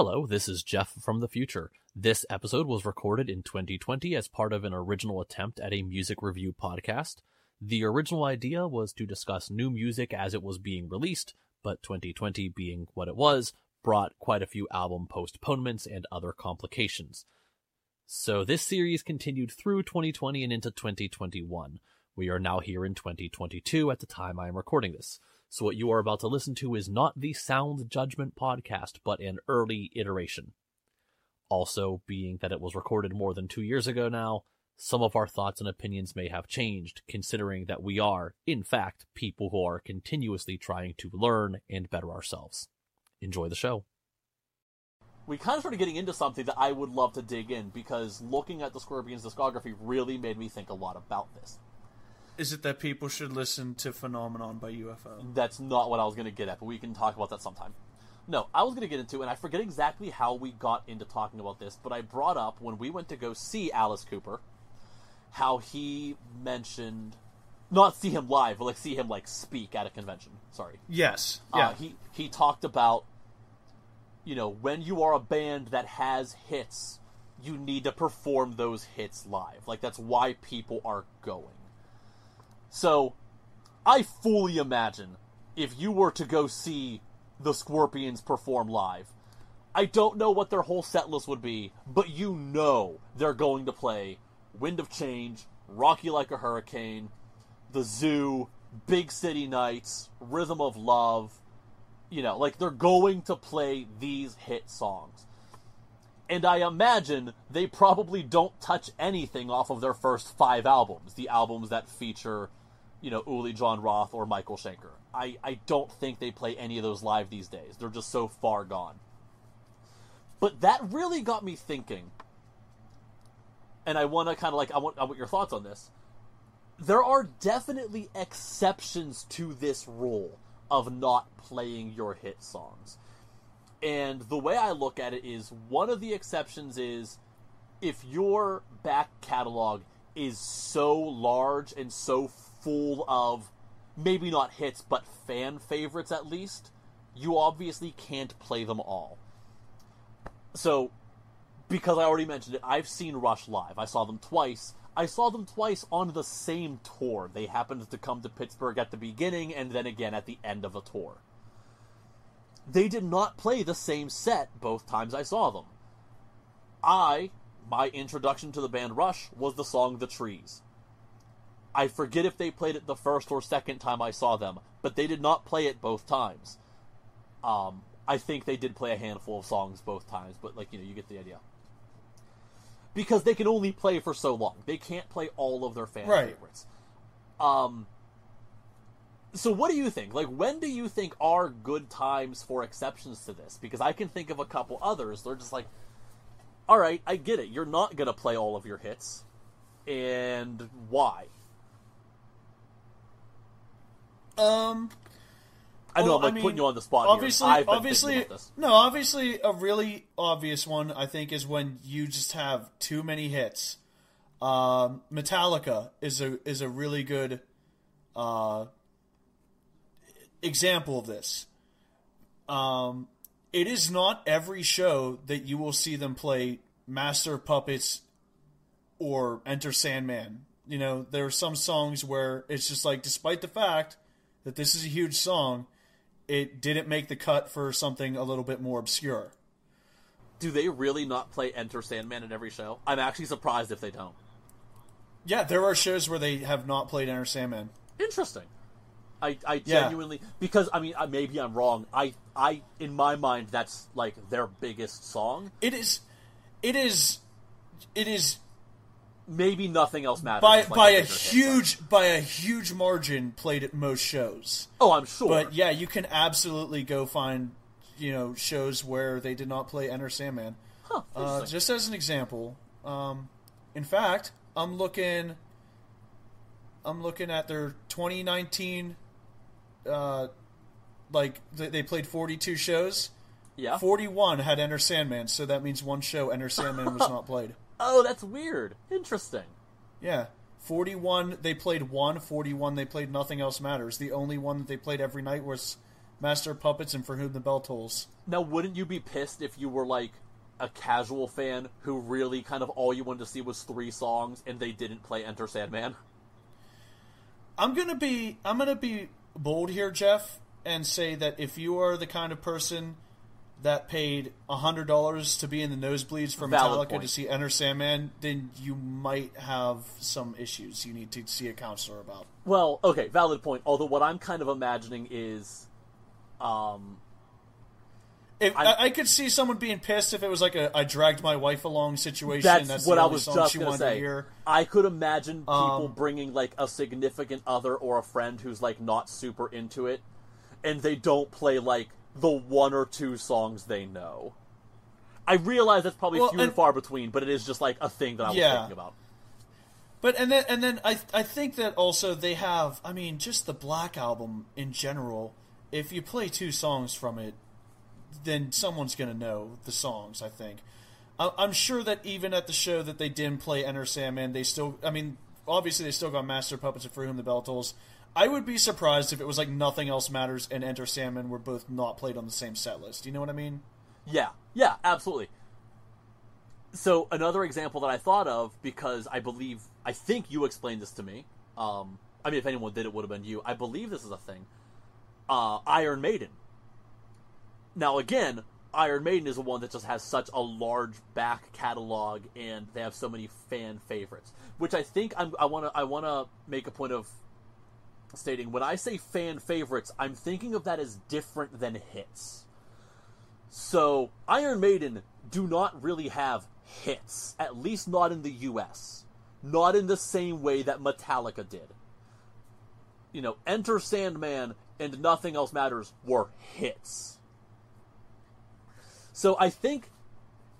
Hello, this is Jeff from the future. This episode was recorded in 2020 as part of an original attempt at a music review podcast. The original idea was to discuss new music as it was being released, but 2020 being what it was, brought quite a few album postponements and other complications. So this series continued through 2020 and into 2021. We are now here in 2022 at the time I am recording this. So what you are about to listen to is not the Sound Judgment podcast, but an early iteration. Also, being that it was recorded more than two years ago now, some of our thoughts and opinions may have changed, considering that we are, in fact, people who are continuously trying to learn and better ourselves. Enjoy the show. We kind of started getting into something that I would love to dig in because looking at the Scorpions discography really made me think a lot about this. Is it that people should listen to Phenomenon by UFO? That's not what I was going to get at, but we can talk about that sometime. No, I was going to get into, and I forget exactly how we got into talking about this, but I brought up when we went to go see Alice Cooper, how he mentioned, not see him live, but like see him like speak at a convention. Sorry. Yes. Yeah. Uh, he he talked about, you know, when you are a band that has hits, you need to perform those hits live. Like that's why people are going. So, I fully imagine if you were to go see the Scorpions perform live, I don't know what their whole set list would be, but you know they're going to play Wind of Change, Rock You Like a Hurricane, The Zoo, Big City Nights, Rhythm of Love. You know, like they're going to play these hit songs. And I imagine they probably don't touch anything off of their first five albums, the albums that feature, you know, Uli John Roth or Michael Schenker. I, I don't think they play any of those live these days. They're just so far gone. But that really got me thinking. And I want to kind of like, I want, I want your thoughts on this. There are definitely exceptions to this rule of not playing your hit songs. And the way I look at it is one of the exceptions is if your back catalog is so large and so full of maybe not hits but fan favorites at least, you obviously can't play them all. So because I already mentioned it, I've seen Rush live. I saw them twice. I saw them twice on the same tour. They happened to come to Pittsburgh at the beginning and then again at the end of the tour they did not play the same set both times I saw them. I, my introduction to the band Rush was the song The Trees. I forget if they played it the first or second time I saw them, but they did not play it both times. Um, I think they did play a handful of songs both times, but like you know, you get the idea. Because they can only play for so long, they can't play all of their fan Right. favorites. Um, so what do you think? Like when do you think are good times for exceptions to this? Because I can think of a couple others. They're just like all right, I get it. You're not going to play all of your hits. And why? Um. I know well, I'm like I mean, putting you on the spot Obviously, obviously, thinking about this. no. Obviously, a really obvious one I think is when you just have too many hits. Um, Metallica is a is a really good uh, example of this. Um, it is not every show that you will see them play Master Puppets or Enter Sandman. You know, there are some songs where it's just like, despite the fact that this is a huge song, it didn't make the cut for something a little bit more obscure. Do they really not play Enter Sandman in every show? I'm actually surprised if they don't. Yeah, there are shows where they have not played Enter Sandman. Interesting. I, I Yeah. genuinely because I mean maybe I'm wrong. I I in my mind that's like their biggest song. It is, it is, it is Maybe nothing else matters. by like by a a bigger hit, huge by a huge margin played at most shows. Oh, I'm sure. But yeah, you can absolutely go find you know shows where they did not play Enter Sandman. Huh, Uh, just as an example, um, in fact, I'm looking. I'm looking at their 2019. Uh, like they, they played 42 shows. yeah. 41 had Enter Sandman, so that means one show Enter Sandman was not played. Oh, that's weird. Interesting. Yeah. 41 they played one, 41 they played Nothing Else Matters. The only one that they played every night was Master of Puppets and For Whom the Bell Tolls. Now, wouldn't you be pissed if you were like a casual fan who really kind of all you wanted to see was three songs and they didn't play Enter Sandman? I'm gonna be I'm gonna be bold here, Jeff, and say that if you are the kind of person that paid hundred dollars to be in the nosebleeds for Valid Metallica point. to see Enter Sandman, then you might have some issues you need to see a counselor about. Well, okay, valid point. Although what I'm kind of imagining is, um, If, I, I could see someone being pissed if it was like a I dragged my wife along situation. that's, That's, what I was just say. to. I could imagine people Um, bringing like a significant other or a friend who's like not super into it, and they don't play like the one or two songs they know. I realize that's probably Well, few and and- far between, but it is just like a thing that I was Yeah. thinking about. But and then and then I I think that also they have I mean just the Black album in general. If you play two songs from it, then someone's gonna know the songs. I think. I- I'm sure that even at the show that they didn't play Enter Sandman, they still. I mean, obviously they still got Master Puppets and For Whom the Bell Tolls. I would be surprised if it was like Nothing Else Matters and Enter Sandman were both not played on the same set list. You know what I mean? Yeah, yeah, absolutely. So another example that I thought of because I believe I think you explained this to me. Um, I mean, if anyone did, it would have been you. I believe this is a thing. Uh, Iron Maiden. Now again, Iron Maiden is the one that just has such a large back catalog, and they have so many fan favorites. Which I think I'm, I want to I want to make a point of stating when I say fan favorites, I'm thinking of that as different than hits. So, Iron Maiden do not really have hits, at least not in the US. Not in the same way that Metallica did. You know, Enter Sandman and Nothing Else Matters were hits. So I think,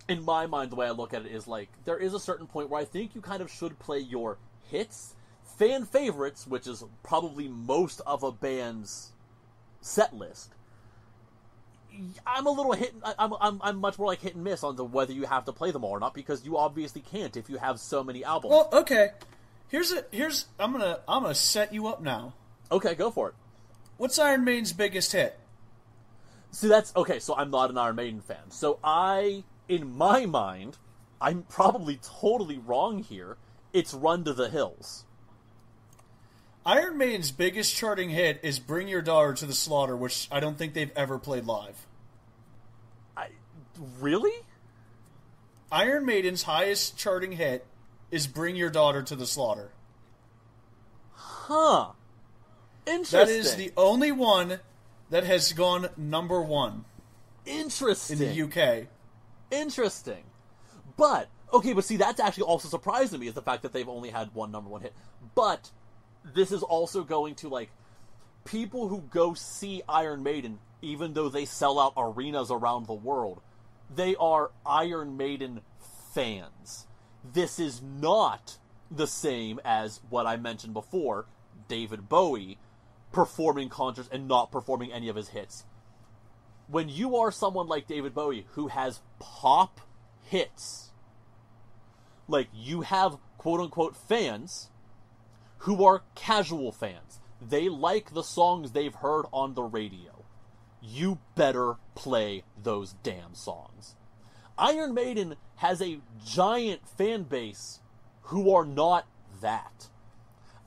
in my mind, the way I look at it is like, there is a certain point where I think you kind of should play your hits, fan favorites, which is probably most of a band's set list, I'm a little hit. I'm, I'm I'm much more like hit and miss on the whether you have to play them all or not because you obviously can't if you have so many albums. Well, okay. Here's a here's I'm gonna I'm gonna set you up now. okay, go for it. What's Iron Maiden's biggest hit? See, that's okay. So I'm not an Iron Maiden fan. So I, in my mind, I'm probably totally wrong here. It's Run to the Hills. Iron Maiden's biggest charting hit is "Bring Your Daughter to the Slaughter," which I don't think they've ever played live. I really? Iron Maiden's highest charting hit is "Bring Your Daughter to the Slaughter." Huh. Interesting. That is the only one that has gone number one Interesting. in the UK. Interesting. But okay, but see that's actually also surprising to me is the fact that they've only had one number one hit. But this is also going to like people who go see Iron Maiden, even though they sell out arenas around the world, they are Iron Maiden fans. This is not the same as what I mentioned before, David Bowie performing concerts and not performing any of his hits when you are someone like David Bowie who has pop hits, like you have quote unquote fans who are casual fans, they like the songs they've heard on the radio. You better play those damn songs. Iron Maiden has a giant fan base who are not that.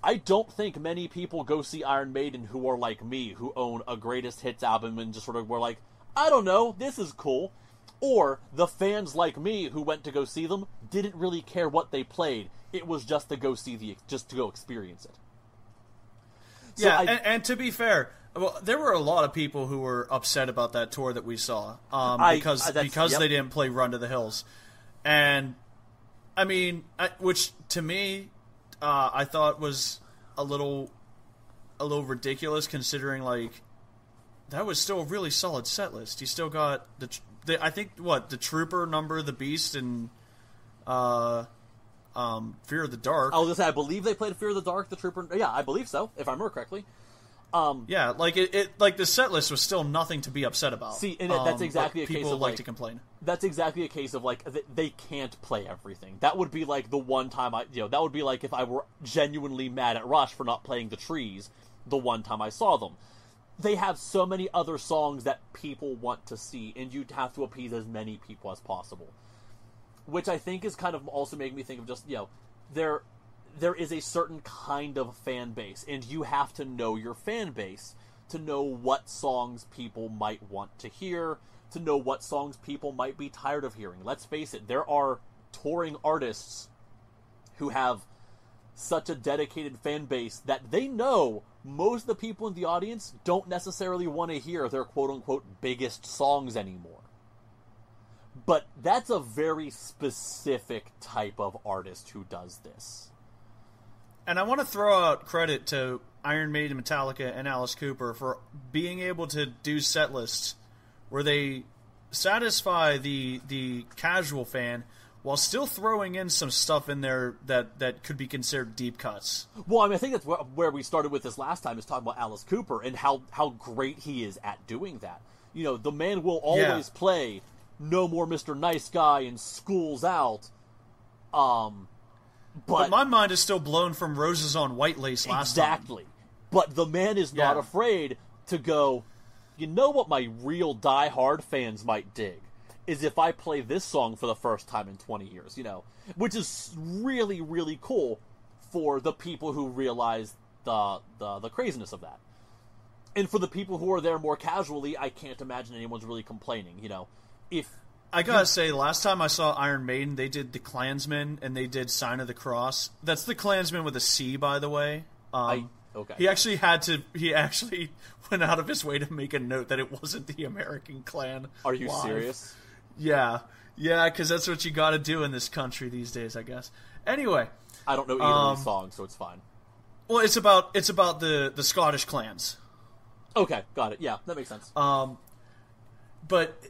I don't think many people go see Iron Maiden who are like me, who own a greatest hits album and just sort of were like, I don't know, this is cool. Or the fans like me who went to go see them didn't really care what they played. It was just to go see the, just to go experience it. So yeah, I- and, and to be fair, well, there were a lot of people who were upset about that tour that we saw um, I- because I- because yep. they didn't play Run to the Hills, and I mean, I, which to me, uh, I thought was a little a little ridiculous considering like that was still a really solid set list. You still got the, the I think what the Trooper, Number, the Beast, and uh, um, Fear of the Dark. I was gonna say, I believe they played Fear of the Dark, the Trooper. Yeah, I believe so, if I remember correctly. Um, Yeah, like it, it, like the set list was still nothing to be upset about. See, and that's exactly a case people of, like like- to complain. that's exactly a case of like th- they can't play everything. That would be like the one time I, you know, that would be like if I were genuinely mad at Rush for not playing the trees the one time I saw them. they have so many other songs that people want to see, and you'd have to appease as many people as possible. Which I think is kind of also making me think of just you know there there is a certain kind of fan base, and you have to know your fan base to know what songs people might want to hear, to know what songs people might be tired of hearing. Let's face it, there are touring artists who have such a dedicated fan base that they know most of the people in the audience don't necessarily want to hear their quote unquote biggest songs anymore. But that's a very specific type of artist who does this. And I want to throw out credit to Iron Maiden, Metallica, and Alice Cooper for being able to do set lists where they satisfy the the casual fan while still throwing in some stuff in there that, that could be considered deep cuts. Well, I mean, I think that's where we started with this last time is talking about Alice Cooper and how how great he is at doing that. You know, the man will always Yeah. play "No More Mr. Nice Guy" and "School's Out." Um, But my mind is still blown from Roses on White Lace last time. exactly. But the man is not Yeah. afraid to go. You know what my real die-hard fans might dig is if I play this song for the first time in 20 years. You know, which is really really cool for the people who realize the the, the craziness of that. And for the people who are there more casually, I can't imagine anyone's really complaining. You know, if I gotta say, last time I saw Iron Maiden, they did the Klansman and they did Sign of the Cross. That's the Klansman with a C, by the way. Um, I okay, He actually had to. He actually went out of his way to make a note that it wasn't the American Klan. are you live. serious? Yeah, yeah, because that's what you got to do in this country these days, I guess. Anyway, I don't know either of Um, these songs, so it's fine. well, it's about it's about the the Scottish clans. Okay, got it. Yeah, that makes sense. Um, but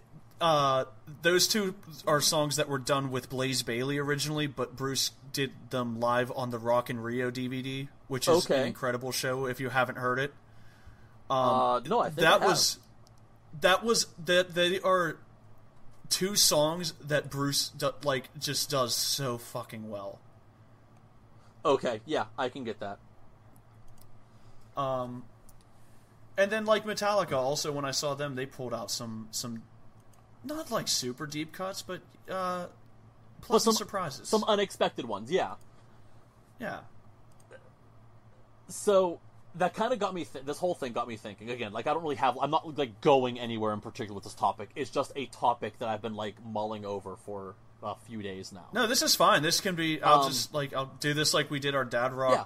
uh, those two are songs that were done with Blaze Bayley originally, but Bruce did them live on the Rock in Rio DVD, which is an incredible show. If you haven't heard it, uh, no, I think I that have. was that was that they are two songs that Bruce do, like just does so fucking well. Okay, yeah, I can get that. Um, and then like Metallica, also when I saw them, they pulled out some some not like super deep cuts, but uh, pleasant some- surprises. Some unexpected ones, yeah. yeah, So that kind of got me. Th- this whole thing got me thinking again. Like I don't really have. I'm not like going anywhere in particular with this topic. It's just a topic that I've been like mulling over for a few days now. no, this is fine. This can be. I'll Um, just like I'll do this like we did our Dad Rock, Yeah.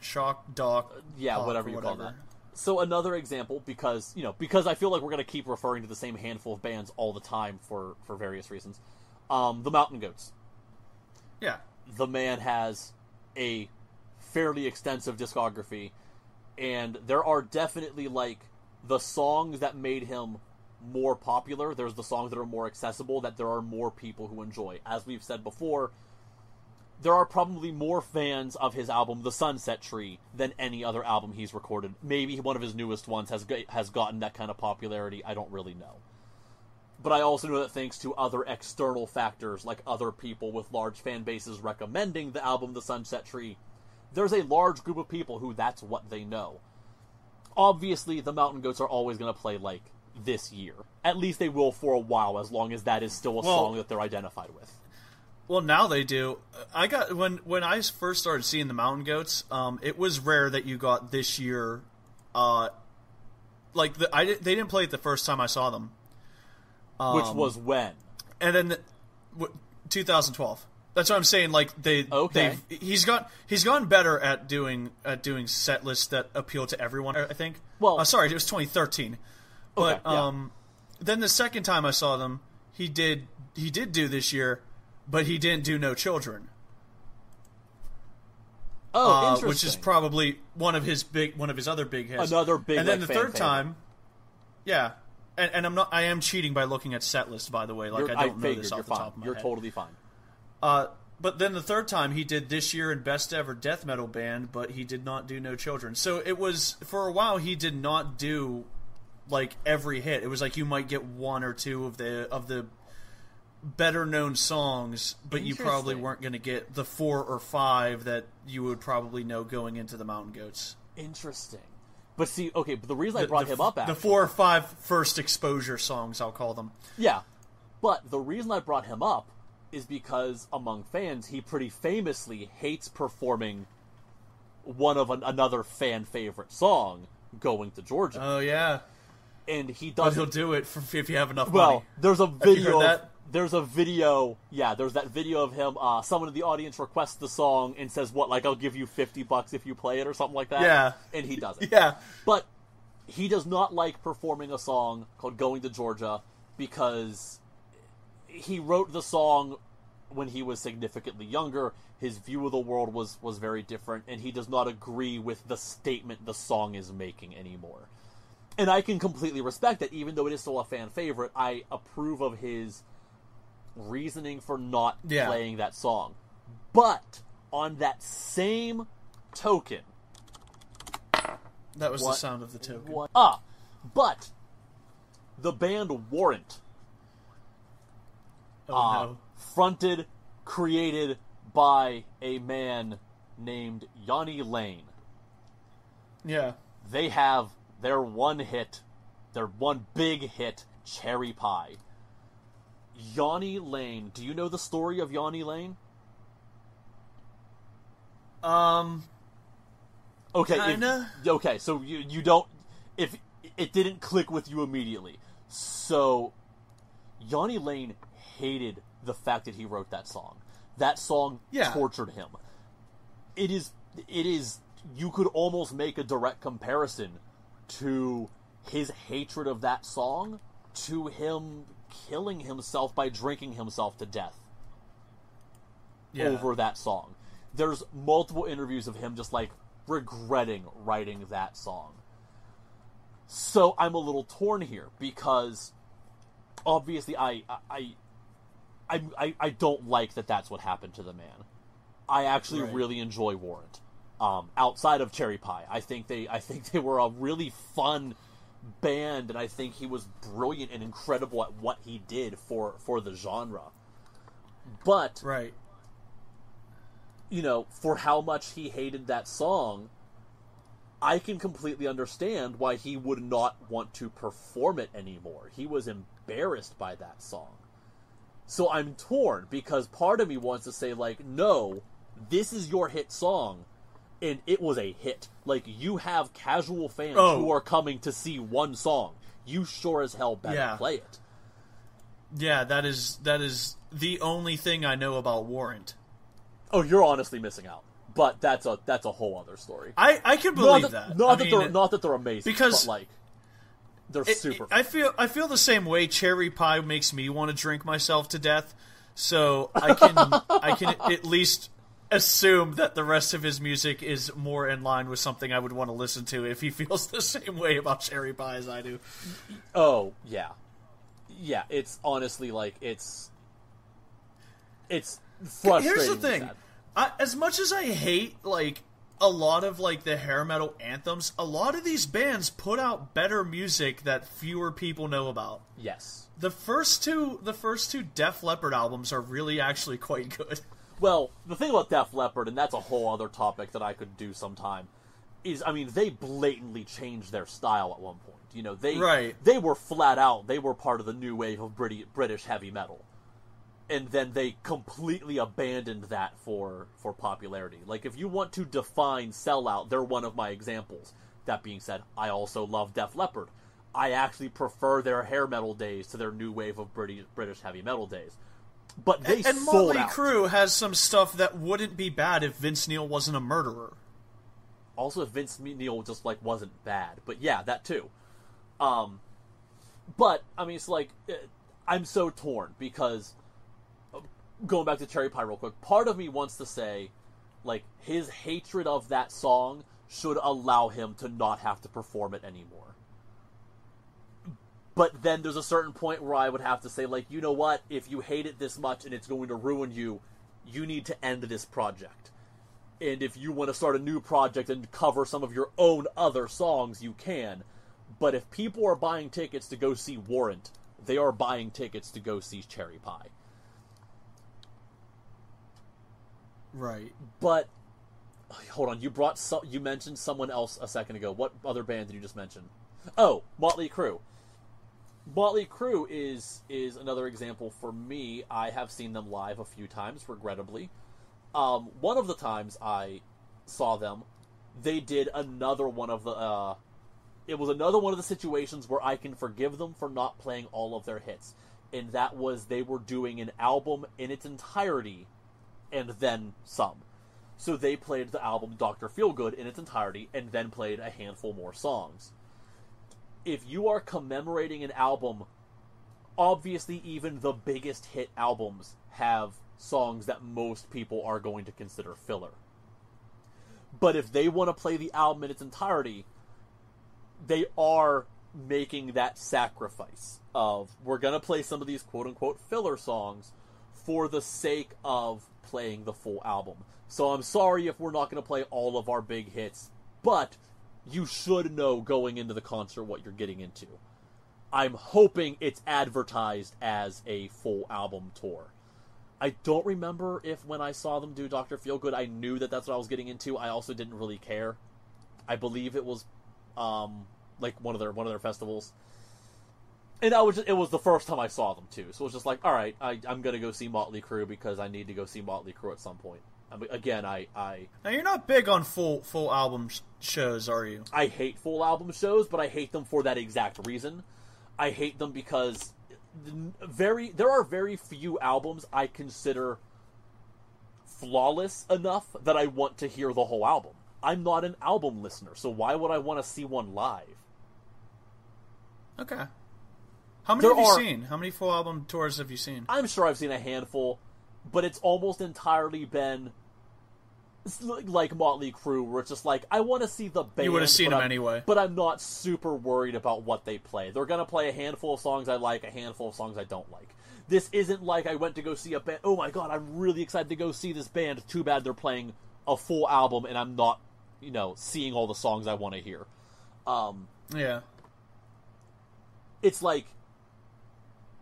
Shock Doc, yeah, whatever you call whatever. that. So another example, because you know, because I feel like we're gonna keep referring to the same handful of bands all the time for for various reasons. Um, the Mountain Goats. Yeah, the man has a fairly extensive discography and there are definitely like the songs that made him more popular there's the songs that are more accessible that there are more people who enjoy as we've said before there are probably more fans of his album The Sunset Tree than any other album he's recorded maybe one of his newest ones has has gotten that kind of popularity I don't really know but I also know that thanks to other external factors, like other people with large fan bases recommending the album The Sunset Tree, there's a large group of people who that's what they know. Obviously, the Mountain Goats are always going to play like this year. At least they will for a while, as long as that is still a Well- song that they're identified with. Well, now they do. I got when when I first started seeing the Mountain Goats. Um, it was rare that you got this year. Uh, like the, I they didn't play it the first time I saw them, Which Um, was when? and then the, w- 2012. That's what I'm saying. Like they, Okay. they've- he's got he's gotten better at doing at doing set lists that appeal to everyone. I think. Well- uh, sorry, it was 2013. But Okay, yeah. um, then the second time I saw them, he did he did do this year, but he didn't do No Children. Oh, uh, interesting. which is probably one of his big one of his other big hits. Another big, and then like, the third favorite. time, yeah, and, and I'm not. I am cheating by looking at set list, by the way. Like You're- I don't know figured this off the fine. top of my head. You're head. totally fine. Uh, but then the third time he did this year in best ever death metal band, but he did not do No Children. So it was for a while he did not do like every hit. It was like you might get one or two of the of the better known songs, but you probably weren't going to get the four or five that you would probably know going into the Mountain Goats. Interesting. But see, okay, but the reason I brought the, him up, the four or five first exposure songs, I'll call them. yeah, but the reason I brought him up is because among fans, he pretty famously hates performing one of an, another fan favorite song, "Going to Georgia," Oh yeah, and he but doesn't he'll do it for, if you have enough Well, money. there's a video. Of, that? There's a video. Yeah, there's that video of him. Uh, someone in the audience requests the song and says, "What? Like, I'll give you fifty bucks if you play it, or something like that." Yeah. and he doesn't. Yeah, But he does not like performing a song called "Going to Georgia" because he wrote the song when he was significantly younger. His view of the world was was very different, and he does not agree with the statement the song is making anymore. And I can completely respect that, even though it is still a fan favorite. I approve of his reasoning for not Yeah. playing that song. But on that same token, that was the sound of the token. what? Ah, but the band Warrant, Oh uh, no. fronted, created by a man named Jani Lane. Yeah. They have their one hit, their one big hit, Cherry Pie. Jani Lane. Do you know the story of Jani Lane? Um. Okay, Kinda. okay, so you you don't if it didn't click with you immediately. So Jani Lane hated the fact that he wrote that song. That song Yeah. tortured him. It is it is you could almost make a direct comparison to his hatred of that song to him killing himself by drinking himself to death Yeah. over that song. There's multiple interviews of him just like regretting writing that song. So I'm a little torn here because obviously I I I I, I don't like that that's what happened to the man. I actually Right. really enjoy Warrant. Um, outside of Cherry Pie, I think they I think they were a really fun band, and I think he was brilliant and incredible at what he did for for the genre. But Right. you know, for how much he hated that song, I can completely understand why he would not want to perform it anymore. He was embarrassed by that song. So I'm torn because part of me wants to say, like, no, this is your hit song, and it was a hit. Like, you have casual fans Oh. who are coming to see one song. You sure as hell better Yeah. play it. Yeah, that is that is the only thing I know about Warrant. Oh, you're honestly missing out. But that's a that's a whole other story. I I can not believe that, that. Not I that mean, they're not that they're amazing, because- but like they're it- super. it- I feel I feel the same way. Cherry pie makes me want to drink myself to death, so I can I can at least assume that the rest of his music is more in line with something I would want to listen to if he feels the same way about cherry pie as I do. oh yeah, yeah. It's honestly like it's it's frustrating. Here's the thing. I, as much as I hate like a lot of like the hair metal anthems, a lot of these bands put out better music that fewer people know about. Yes. The first two, the first two Def Leppard albums are really actually quite good. Well, the thing about Def Leppard, and that's a whole other topic that I could do sometime, is I mean they blatantly changed their style at one point. You know they Right. they were flat out they were part of the new wave of British British heavy metal, and then they completely abandoned that for for popularity. Like if you want to define sellout, they're one of my examples. That being said, I also love Def Leppard. I actually prefer their hair metal days to their new wave of British British heavy metal days. But they and sold Motley out. Crue has some stuff that wouldn't be bad if Vince Neil wasn't a murderer. Also, if Vince Neil just like wasn't bad, but yeah, that too. Um, but I mean, it's like eh, I'm so torn because uh, going back to Cherry Pie real quick. Part of me wants to say, like, his hatred of that song should allow him to not have to perform it anymore. But then there's a certain point where I would have to say, like, you know what? If you hate it this much and it's going to ruin you, you need to end this project and if you want to start a new project and cover some of your own other songs, you can. But if people are buying tickets to go see Warrant, they are buying tickets to go see Cherry Pie. Right. But hold on. You brought so, you mentioned someone else a second ago. What other band did you just mention? Oh, Motley Crue. Motley Crue is is another example for me. I have seen them live a few times, regrettably. Um, one of the times I saw them, they did another one of the. Uh, it was another one of the situations where I can forgive them for not playing all of their hits, and that was they were doing an album in its entirety, and then some. So they played the album Doctor Feelgood in its entirety, and then played a handful more songs if you are commemorating an album, obviously even the biggest hit albums have songs that most people are going to consider filler. But if they want to play the album in its entirety, they are making that sacrifice of we're going to play some of these quote unquote filler songs for the sake of playing the full album. So I'm sorry if we're not going to play all of our big hits, but you should know going into the concert what you're getting into. I'm hoping it's advertised as a full album tour. I don't remember if when I saw them do Doctor Feelgood, I knew that that's what I was getting into. I also didn't really care. I believe it was, um, like one of their one of their festivals, and I was just, it was the first time I saw them too. So it was just like, all right, I, I'm gonna go see Motley Crue because I need to go see Motley Crue at some point. I mean, again, I, I Now you're not big on full full album sh- shows, are you? I hate full album shows, but I hate them for that exact reason. I hate them because very there are very few albums I consider flawless enough that I want to hear the whole album. I'm not an album listener, so why would I want to see one live? Okay. How many There have you are- seen? How many full album tours have you seen? I'm sure I've seen a handful, but it's almost entirely been like Motley Crue, where it's just like I want to see the band. You would've seen them I'm- anyway. but I'm not super worried about what they play. They're gonna play a handful of songs I like, a handful of songs I don't like. This isn't like I went to go see a band. Oh my god, I'm really excited to go see this band. Too bad they're playing a full album and I'm not, you know, seeing all the songs I want to hear. Um, Yeah. it's like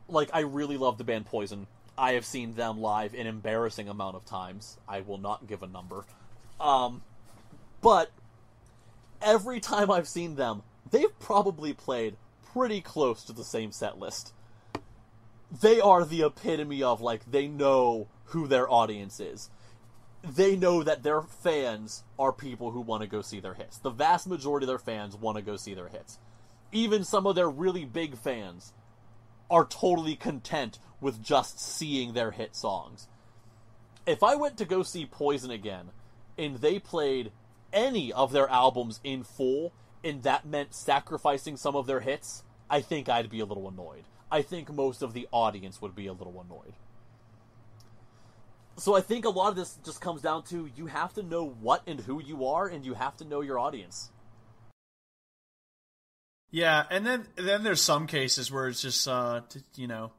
like I really love the band Poison. I have seen them live an embarrassing amount of times. I will not give a number. Um but every time I've seen them, they've probably played pretty close to the same set list. They are the epitome of like they know who their audience is. They know that their fans are people who want to go see their hits. The vast majority of their fans want to go see their hits even some of their really big fans are totally content with just seeing their hit songs. If I went to go see Poison again and they played any of their albums in full and that meant sacrificing some of their hits, I think I'd be a little annoyed. I think most of the audience would be a little annoyed. So I think a lot of this just comes down to you have to know what and who you are and you have to know your audience. Yeah, and then then there's some cases where it's just uh you know,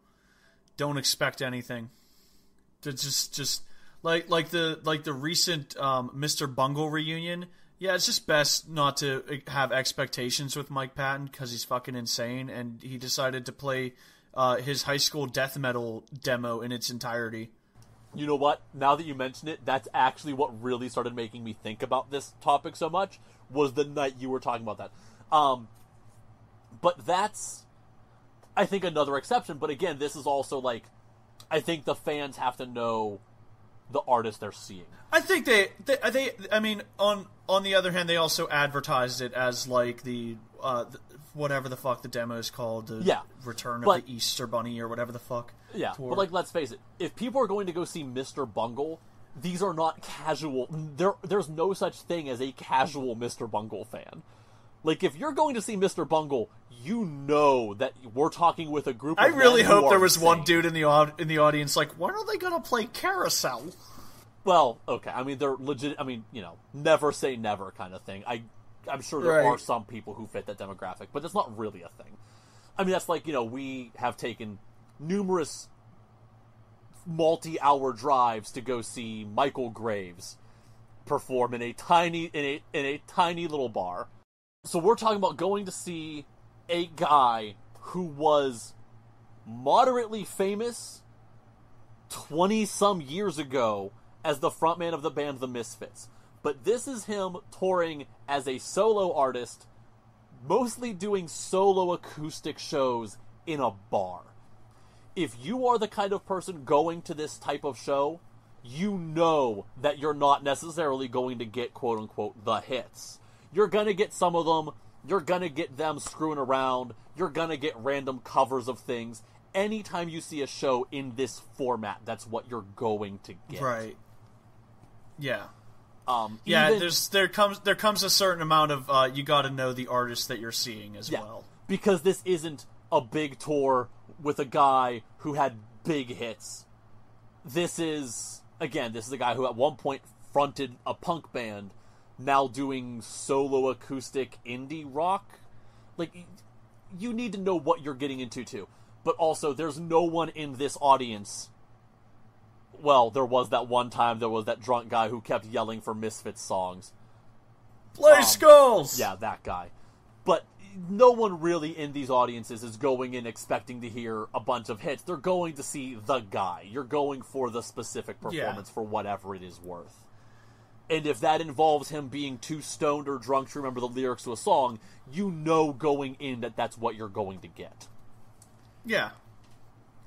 don't expect anything. To just just like like the like the recent um, Mr. Bungle reunion. Yeah, it's just best not to uh, have expectations with Mike Patton because he's fucking insane, and he decided to play uh, his high school death metal demo in its entirety. You know what? Now that you mention it, that's actually what really started making me think about this topic so much was the night you were talking about that. Um, but that's, I think, another exception. But again, this is also like, I think the fans have to know the artist they're seeing. I think they, they, they, I mean, on on the other hand, they also advertised it as like the, uh, the whatever the fuck the demo is called, the Yeah, Return of but- the Easter Bunny or whatever the fuck. Yeah, tour. but like, let's face it. If people are going to go see Mr. Bungle, these are not casual. There, there's no such thing as a casual Mr. Bungle fan. Like, if you're going to see Mr. Bungle, you know that we're talking with a group. I really hope there was one dude in the in the audience like, when are they gonna play Carousel? Well, okay. I mean, they're legit. I mean, you know, never say never kind of thing. I, I'm sure there Right. are some people who fit that demographic, but that's not really a thing. I mean, that's like you know, we have taken numerous multi-hour drives to go see Michael Graves perform in a tiny in a in a tiny little bar. So we're talking about going to see a guy who was moderately famous 20 some years ago as the frontman of the band The Misfits. but this is him touring as a solo artist, mostly doing solo acoustic shows in a bar. If you are the kind of person going to this type of show, you know that you're not necessarily going to get quote unquote the hits. You're gonna get some of them, you're gonna get them screwing around, you're gonna get random covers of things. Anytime you see a show in this format, that's what you're going to get. Right. Yeah. Um, Yeah, even- there's there comes there comes a certain amount of uh, you got to know the artist that you're seeing as Yeah, well. because this isn't a big tour with a guy who had big hits. This is again, this is a guy who at one point fronted a punk band, now doing solo acoustic indie rock. Like you need to know what you're getting into too. But also there's no one in this audience well, there was that one time there was that drunk guy who kept yelling for Misfits songs. Play um, skulls. Yeah, that guy. But no one really in these audiences is going in expecting to hear a bunch of hits. They're going to see the guy. You're going for the specific performance for whatever it is worth. And if that involves him being too stoned or drunk to remember the lyrics to a song, you know going in that that's what you're going to get. Yeah.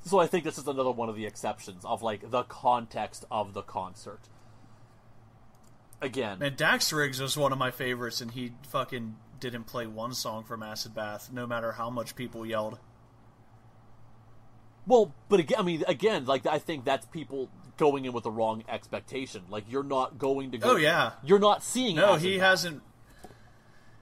So I think this is another one of the exceptions of like the context of the concert. Again, And Dax Riggs was one of my favorites, and he fucking didn't play one song from Acid Bath, no matter how much people yelled. Well, but again, I mean, again, like I think that's people going in with the wrong expectation. Like you're not going to go. Oh, yeah. you're not seeing. No, he hasn't.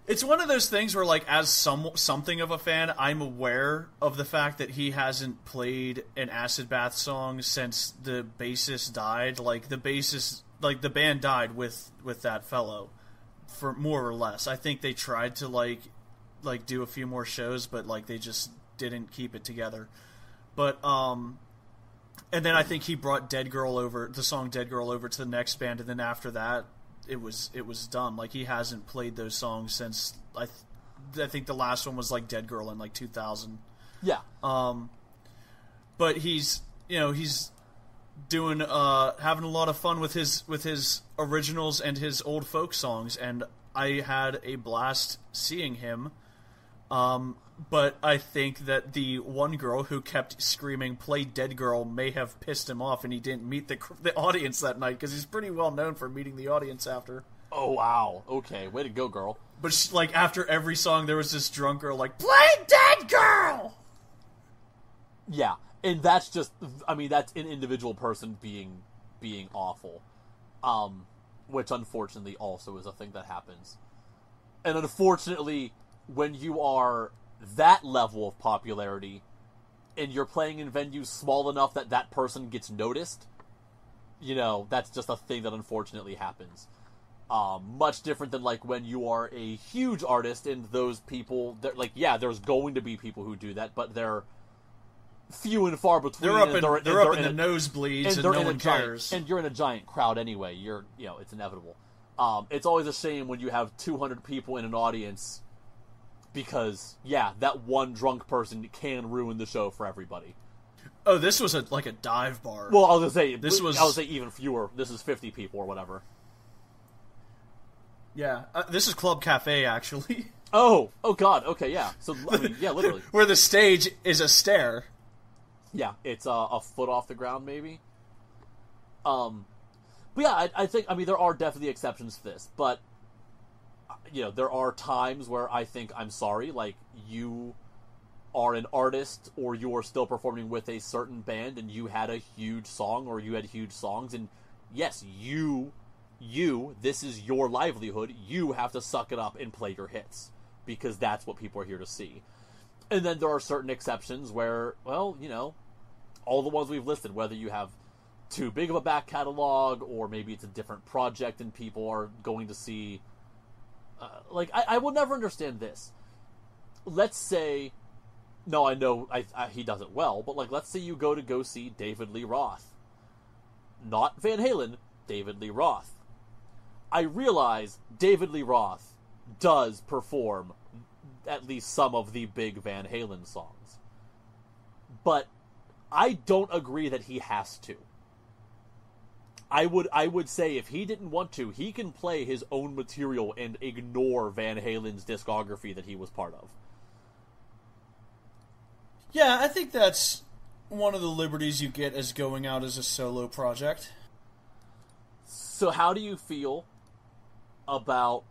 It's one of those things where, like, as some something of a fan, I'm aware of the fact that he hasn't played an Acid Bath song since the bassist died. Like the bassist, like the band died with with that fellow, for more or less. I think they tried to like like do a few more shows, but like they just didn't keep it together. But um, and then I think he brought Dead Girl over the song Dead Girl over to the next band, and then after that, it was it was done. Like he hasn't played those songs since I, th- I think the last one was like Dead Girl in like 2000. Yeah, Um, But he's you know he's doing uh having a lot of fun with his with his originals and his old folk songs, and I had a blast seeing him. Um, but I think that the one girl who kept screaming "Play Dead Girl" may have pissed him off, and he didn't meet the the audience that night because he's pretty well known for meeting the audience after. Oh wow. Okay, way to go, girl. But she, like after every song, there was this drunk girl like "Play Dead Girl." Yeah, and that's just. I mean, that's an individual person being being awful, um, which unfortunately also is a thing that happens. And unfortunately, when you are that level of popularity, and you're playing in venues small enough that that person gets noticed, you know, that's just a thing that unfortunately happens. Um, much different than like when you are a huge artist and those people, they're- like yeah, there's going to be people who do that, but they're few and far between. They're up and in they're, they're, up in in the a- nosebleeds, and and, they're no one giant, and you're in a giant crowd anyway. You're, you know, it's inevitable. Um, it's always a shame when you have 200 people in an audience because, yeah, that one drunk person can ruin the show for everybody. oh, this was a like a dive bar. Well, I was gonna say This was- I was gonna say even fewer. This is 50 people or whatever. yeah, uh, this is Club Cafe actually, Oh, oh God. Okay, yeah. So I mean, yeah, literally. where the stage is a stair. Yeah, it's uh, a foot off the ground, maybe. Um, but yeah, I, I think I mean there are definitely exceptions to this, but you know there are times where I think I'm sorry, like you are an artist or you are still performing with a certain band and you had a huge song or you had huge songs and yes, you you this is your livelihood. You have to suck it up and play your hits because that's what people are here to see. And then there are certain exceptions where, well, you know, all the ones we've listed, whether you have too big of a back catalog or maybe it's a different project and people are going to see. Uh, like, I, I will never understand this. Let's say. No, I know I, I, he does it well, but like, let's say you go to go see David Lee Roth. Not Van Halen, David Lee Roth. I realize David Lee Roth does perform at least some of the big Van Halen songs. But I don't agree that he has to. I would I would say if he didn't want to, he can play his own material and ignore Van Halen's discography that he was part of. Yeah, I think that's one of the liberties you get as going out as a solo project. So how do you feel about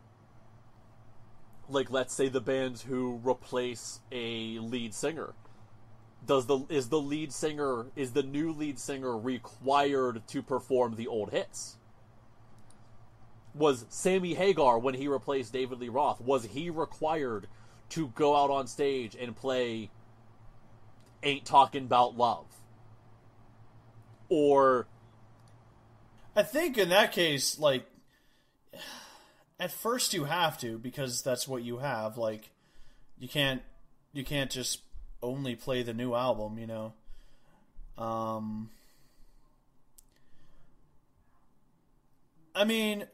like let's say the bands who replace a lead singer? Does the is the lead singer is the new lead singer required to perform the old hits? Was Sammy Hagar when he replaced David Lee Roth was he required to go out on stage and play Ain't Talking About Love? Or I think in that case, like, at first you have to because that's what you have. Like, you can't you can't just only play the new album, you know. Um, I mean,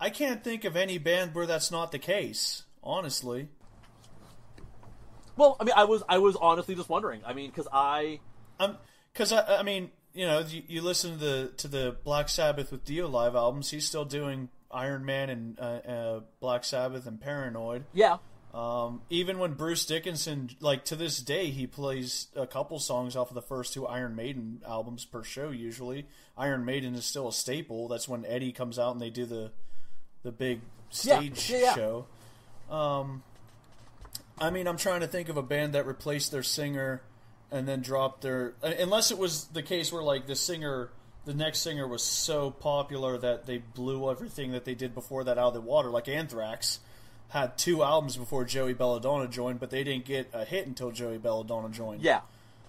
I can't think of any band where that's not the case. Honestly, well, I mean, I was I was honestly just wondering. I mean, because I um, because I, I mean, you know, you, you listen to the to the Black Sabbath with Dio live albums. He's still doing Iron Man and uh, uh, Black Sabbath and Paranoid. yeah Um, even when Bruce Dickinson, like to this day, he plays a couple songs off of the first two Iron Maiden albums per show. Usually, Iron Maiden is still a staple. That's when Eddie comes out and they do the the big stage yeah, yeah. show. Um, I mean, I'm trying to think of a band that replaced their singer and then dropped their. Unless it was the case where like the singer, the next singer was so popular that they blew everything that they did before that out of the water, like Anthrax had two albums before Joey Belladonna joined, but they didn't get a hit until Joey Belladonna joined. yeah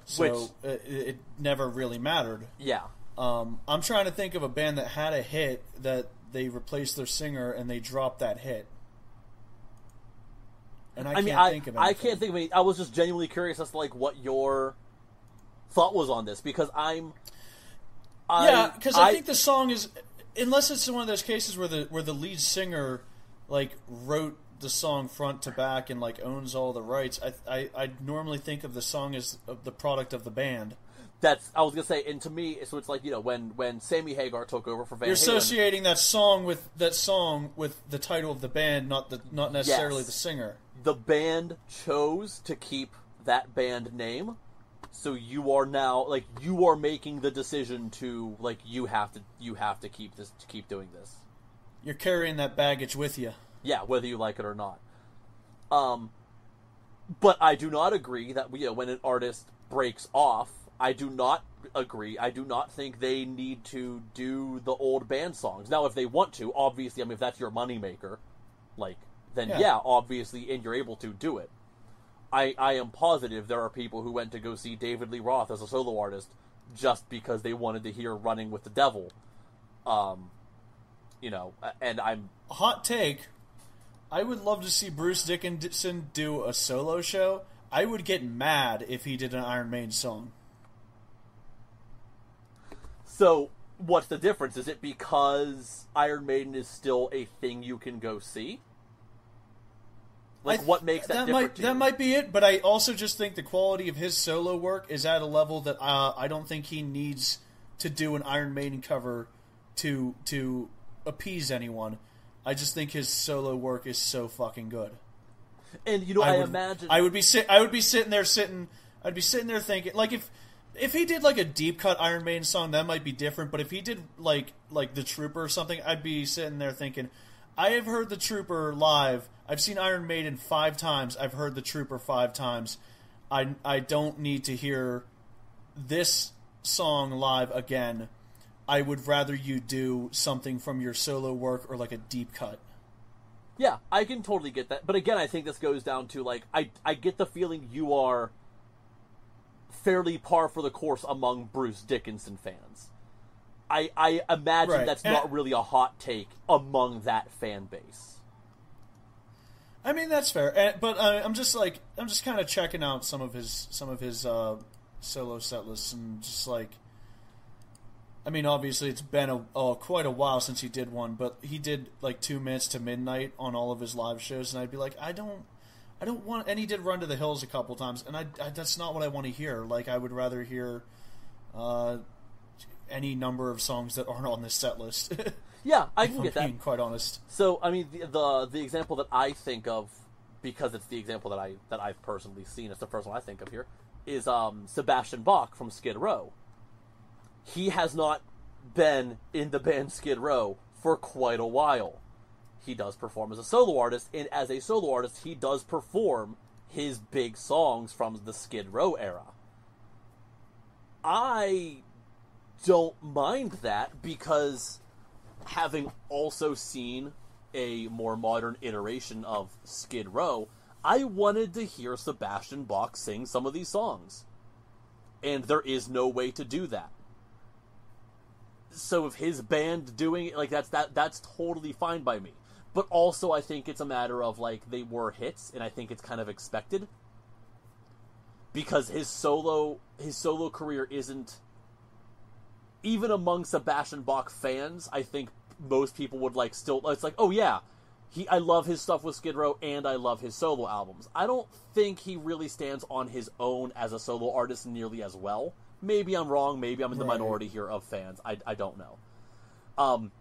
so which- it, it never really mattered. yeah Um, I'm trying to think of a band that had a hit that they replaced their singer and they dropped that hit. And I, I can't mean, I, think of it. I can't think of any. I was just genuinely curious as to like what your thought was on this because I'm. I, Yeah, because I, think the song is, unless it's one of those cases where the where the lead singer like wrote the song front to back and like owns all the rights. I I I normally think of the song as the product of the band. that's I was gonna say, and to me, so it's like you know when when Sammy Hagar took over for Van You're Halen, associating that song with that song with the title of the band, not the not necessarily Yes. the singer. the band chose to keep that band name. So you are now like you are making the decision to like you have to you have to keep this to keep doing this. You're carrying that baggage with you. Yeah, whether you like it or not. Um, but I do not agree that you know when an artist breaks off, I do not agree. I do not think they need to do the old band songs. Now, if they want to, obviously, I mean, if that's your moneymaker, like then Yeah. yeah. obviously, and you're able to do it. I I am positive there are people who went to go see David Lee Roth as a solo artist just because they wanted to hear "Running with the Devil." Um, you know, and I'm Hot take. I would love to see Bruce Dickinson do a solo show. I would get mad if he did an Iron Maiden song. So, what's the difference? Is it because Iron Maiden is still a thing you can go see? Like, I- what makes that, that might that might be it, but I also just think the quality of his solo work is at a level that uh, I don't think he needs to do an Iron Maiden cover to to appease anyone. I just think his solo work is so fucking good. And you know, I, would, imagine I would be sit. I would be sitting there sitting. I'd be sitting there thinking, like if if he did like a deep cut Iron Maiden song, that might be different. But if he did like like the Trooper or something, I'd be sitting there thinking, I have heard the Trooper live. I've seen Iron Maiden five times. I've heard the Trooper five times. I I don't need to hear this song live again. I would rather you do something from your solo work or like a deep cut. Yeah, I can totally get that. But again, I think this goes down to like I I get the feeling you are fairly par for the course among Bruce Dickinson fans. I I imagine Right. that's And- not really a hot take among that fan base. I mean that's fair, but uh, I'm just like I'm just kind of checking out some of his some of his uh, solo set lists and just like, I mean obviously it's been a oh, quite a while since he did one, but he did like two minutes to midnight on all of his live shows, and I'd be like I don't I don't want, and he did Run to the Hills a couple times, and I, I that's not what I want to hear. Like I would rather hear uh, any number of songs that aren't on this set list. Yeah, I can I'm get that. being quite honest. So, I mean, the, the the example that I think of, because it's the example that I that I've personally seen, it's the first one I think of here, is um, Sebastian Bach from Skid Row. He has not been in the band Skid Row for quite a while. He does perform as a solo artist, and as a solo artist, he does perform his big songs from the Skid Row era. I don't mind that because having also seen a more modern iteration of Skid Row, I wanted to hear Sebastian Bach sing some of these songs. And there is no way to do that. So if his band doing it like that's that that's totally fine by me. But also I think it's a matter of like they were hits and I think it's kind of expected. Because his solo his solo career isn't even among Sebastian Bach fans, I think most people would like still. It's like, oh yeah, he. I love his stuff with Skid Row, and I love his solo albums. I don't think he really stands on his own as a solo artist nearly as well. Maybe I'm wrong. Maybe I'm in the Right. minority here of fans. I I don't know. Um.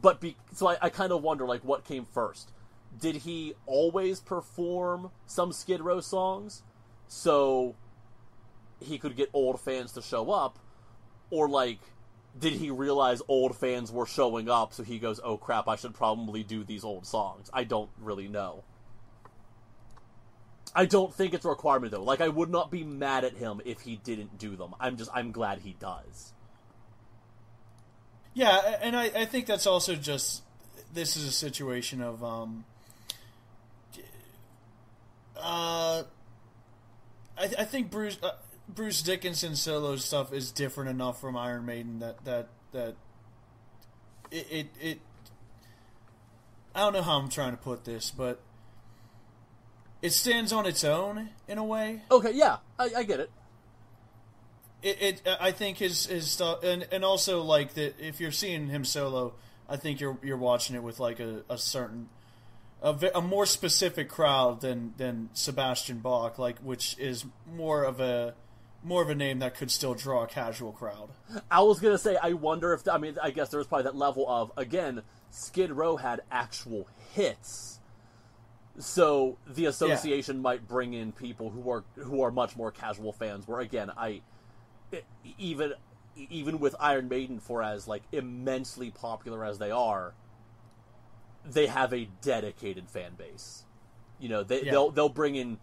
But be, so I, I kind of wonder like what came first. Did he always perform some Skid Row songs, so he could get old fans to show up, or like did he realize old fans were showing up so he goes oh crap i should probably do these old songs. I don't really know. I don't think it's a requirement though. Like i would not be mad at him if he didn't do them. I'm just i'm glad he does. Yeah, and I, I think that's also just this is a situation of um uh I, I think Bruce uh, Bruce Dickinson solo stuff is different enough from Iron Maiden that that that it it, it I don't know how I'm trying to put this, but it stands on its own in a way. okay yeah i, I get it it, it I think his his stuff and and also like that if you're seeing him solo, I think you're you're watching it with like a, a certain a, a more specific crowd than than Sebastian Bach, like which is more of a more of a name that could still draw a casual crowd. I was gonna say, I wonder if I mean, I guess there was probably that level of again, Skid Row had actual hits, so the association might bring in people who are who are much more casual fans. Where again, I even even with Iron Maiden, for as like immensely popular as they are, they have a dedicated fan base. You know, they, Yeah. they'll they'll bring in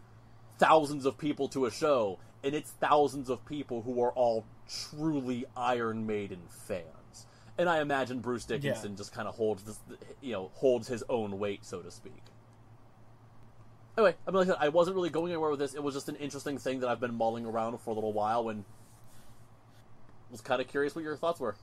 thousands of people to a show, and it's thousands of people who are all truly Iron Maiden fans. And I imagine Bruce Dickinson Yeah. just kind of holds this, you know, holds his own weight, so to speak. Anyway, I mean, like I said, I wasn't really going anywhere with this. It was just an interesting thing that I've been mulling around for a little while, and was kind of curious what your thoughts were.